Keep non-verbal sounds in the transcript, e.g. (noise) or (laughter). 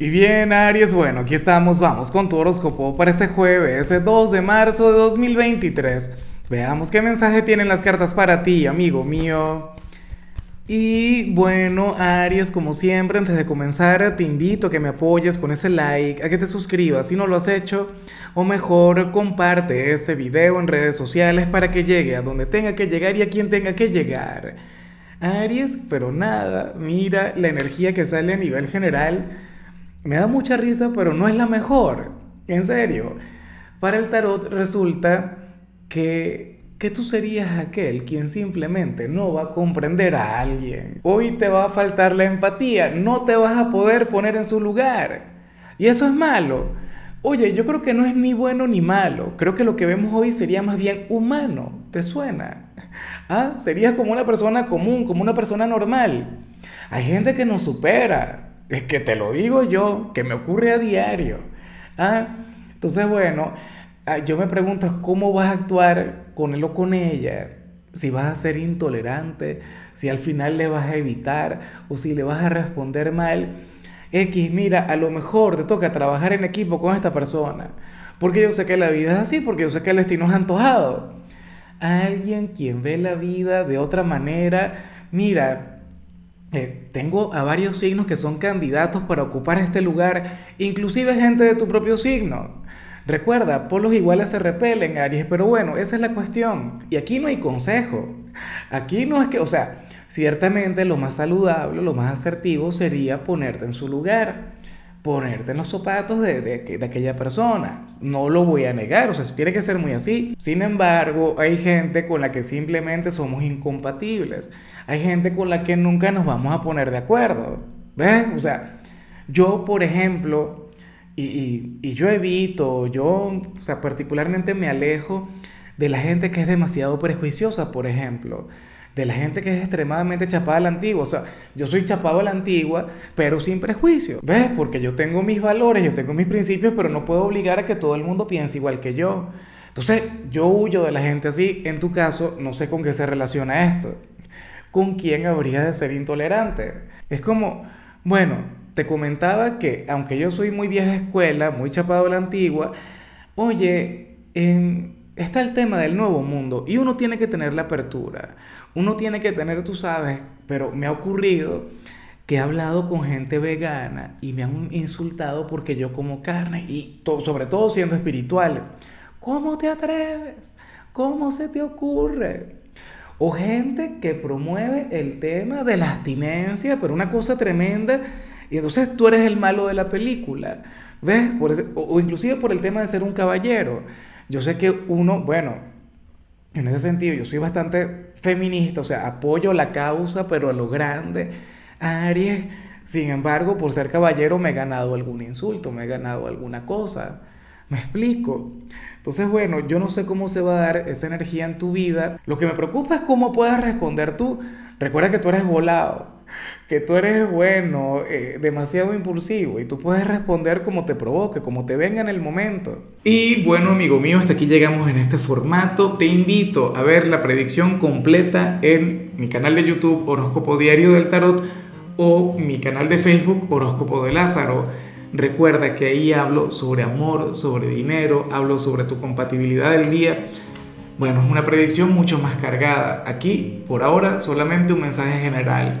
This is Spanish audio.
Y bien, Aries, bueno, aquí estamos, vamos con tu horóscopo para este jueves, 2 de marzo de 2023. Veamos qué mensaje tienen las cartas para ti, amigo mío. Y bueno, Aries, como siempre, antes de comenzar, te invito a que me apoyes con ese like, a que te suscribas si no lo has hecho, o mejor, comparte este video en redes sociales para que llegue a donde tenga que llegar y a quien tenga que llegar. Aries, pero nada, mira la energía que sale a nivel general me da mucha risa, pero no es la mejor. En serio. Para el tarot resulta que, que tú serías aquel quien simplemente no va a comprender a alguien. Hoy te va a faltar la empatía, no te vas a poder poner en su lugar. Y eso es malo. Oye, yo creo que no es ni bueno ni malo. Creo que lo que vemos hoy sería más bien humano. ¿Te suena? (laughs) Ah, sería como una persona común, como una persona normal. Hay gente que nos supera, es que te lo digo yo, que me ocurre a diario. ¿Ah? Entonces, bueno, ah, yo me pregunto cómo vas a actuar con él o con ella. Si vas a ser intolerante, si al final le vas a evitar o si le vas a responder mal. X, mira, a lo mejor te toca trabajar en equipo con esta persona. Porque yo sé que la vida es así, porque yo sé que el destino es antojado. Alguien quien ve la vida de otra manera, mira, eh, tengo a varios signos que son candidatos para ocupar este lugar, inclusive gente de tu propio signo. Recuerda, polos iguales se repelen, Aries, pero bueno, esa es la cuestión. Y aquí no hay consejo. Aquí no es que, o sea, ciertamente lo más saludable, lo más asertivo sería ponerte en su lugar ponerte en los zapatos de, de, aquella persona. No lo voy a negar, o sea, tiene que ser muy así. Sin embargo, hay gente con la que simplemente somos incompatibles. Hay gente con la que nunca nos vamos a poner de acuerdo. ¿Ves? O sea, yo, por ejemplo, y, y yo evito, yo, o sea, particularmente me alejo de la gente que es demasiado prejuiciosa, por ejemplo de la gente que es extremadamente chapada a la antigua. O sea, yo soy chapado a la antigua, pero sin prejuicio. ¿Ves? Porque yo tengo mis valores, yo tengo mis principios, pero no puedo obligar a que todo el mundo piense igual que yo. Entonces, yo huyo de la gente así. En tu caso, no sé con qué se relaciona esto. ¿Con quién habría de ser intolerante? Es como, bueno, te comentaba que aunque yo soy muy vieja escuela, muy chapado a la antigua, oye, en está el tema del nuevo mundo y uno tiene que tener la apertura, uno tiene que tener, tú sabes, pero me ha ocurrido que he hablado con gente vegana y me han insultado porque yo como carne y sobre todo siendo espiritual. ¿Cómo te atreves? ¿Cómo se te ocurre? O gente que promueve el tema de la abstinencia, pero una cosa tremenda, y entonces tú eres el malo de la película, ¿ves? o inclusive por el tema de ser un caballero. Yo sé que uno, bueno, en ese sentido yo soy bastante feminista, o sea, apoyo la causa, pero a lo grande. Aries, sin embargo, por ser caballero me he ganado algún insulto, me he ganado alguna cosa. ¿Me explico? Entonces, bueno, yo no sé cómo se va a dar esa energía en tu vida. Lo que me preocupa es cómo puedas responder tú. Recuerda que tú eres volado que tú eres bueno, eh, demasiado impulsivo y tú puedes responder como te provoque, como te venga en el momento. Y bueno, amigo mío, hasta aquí llegamos en este formato. Te invito a ver la predicción completa en mi canal de YouTube Horóscopo Diario del Tarot o mi canal de Facebook Horóscopo de Lázaro. Recuerda que ahí hablo sobre amor, sobre dinero, hablo sobre tu compatibilidad del día. Bueno, es una predicción mucho más cargada. Aquí, por ahora, solamente un mensaje general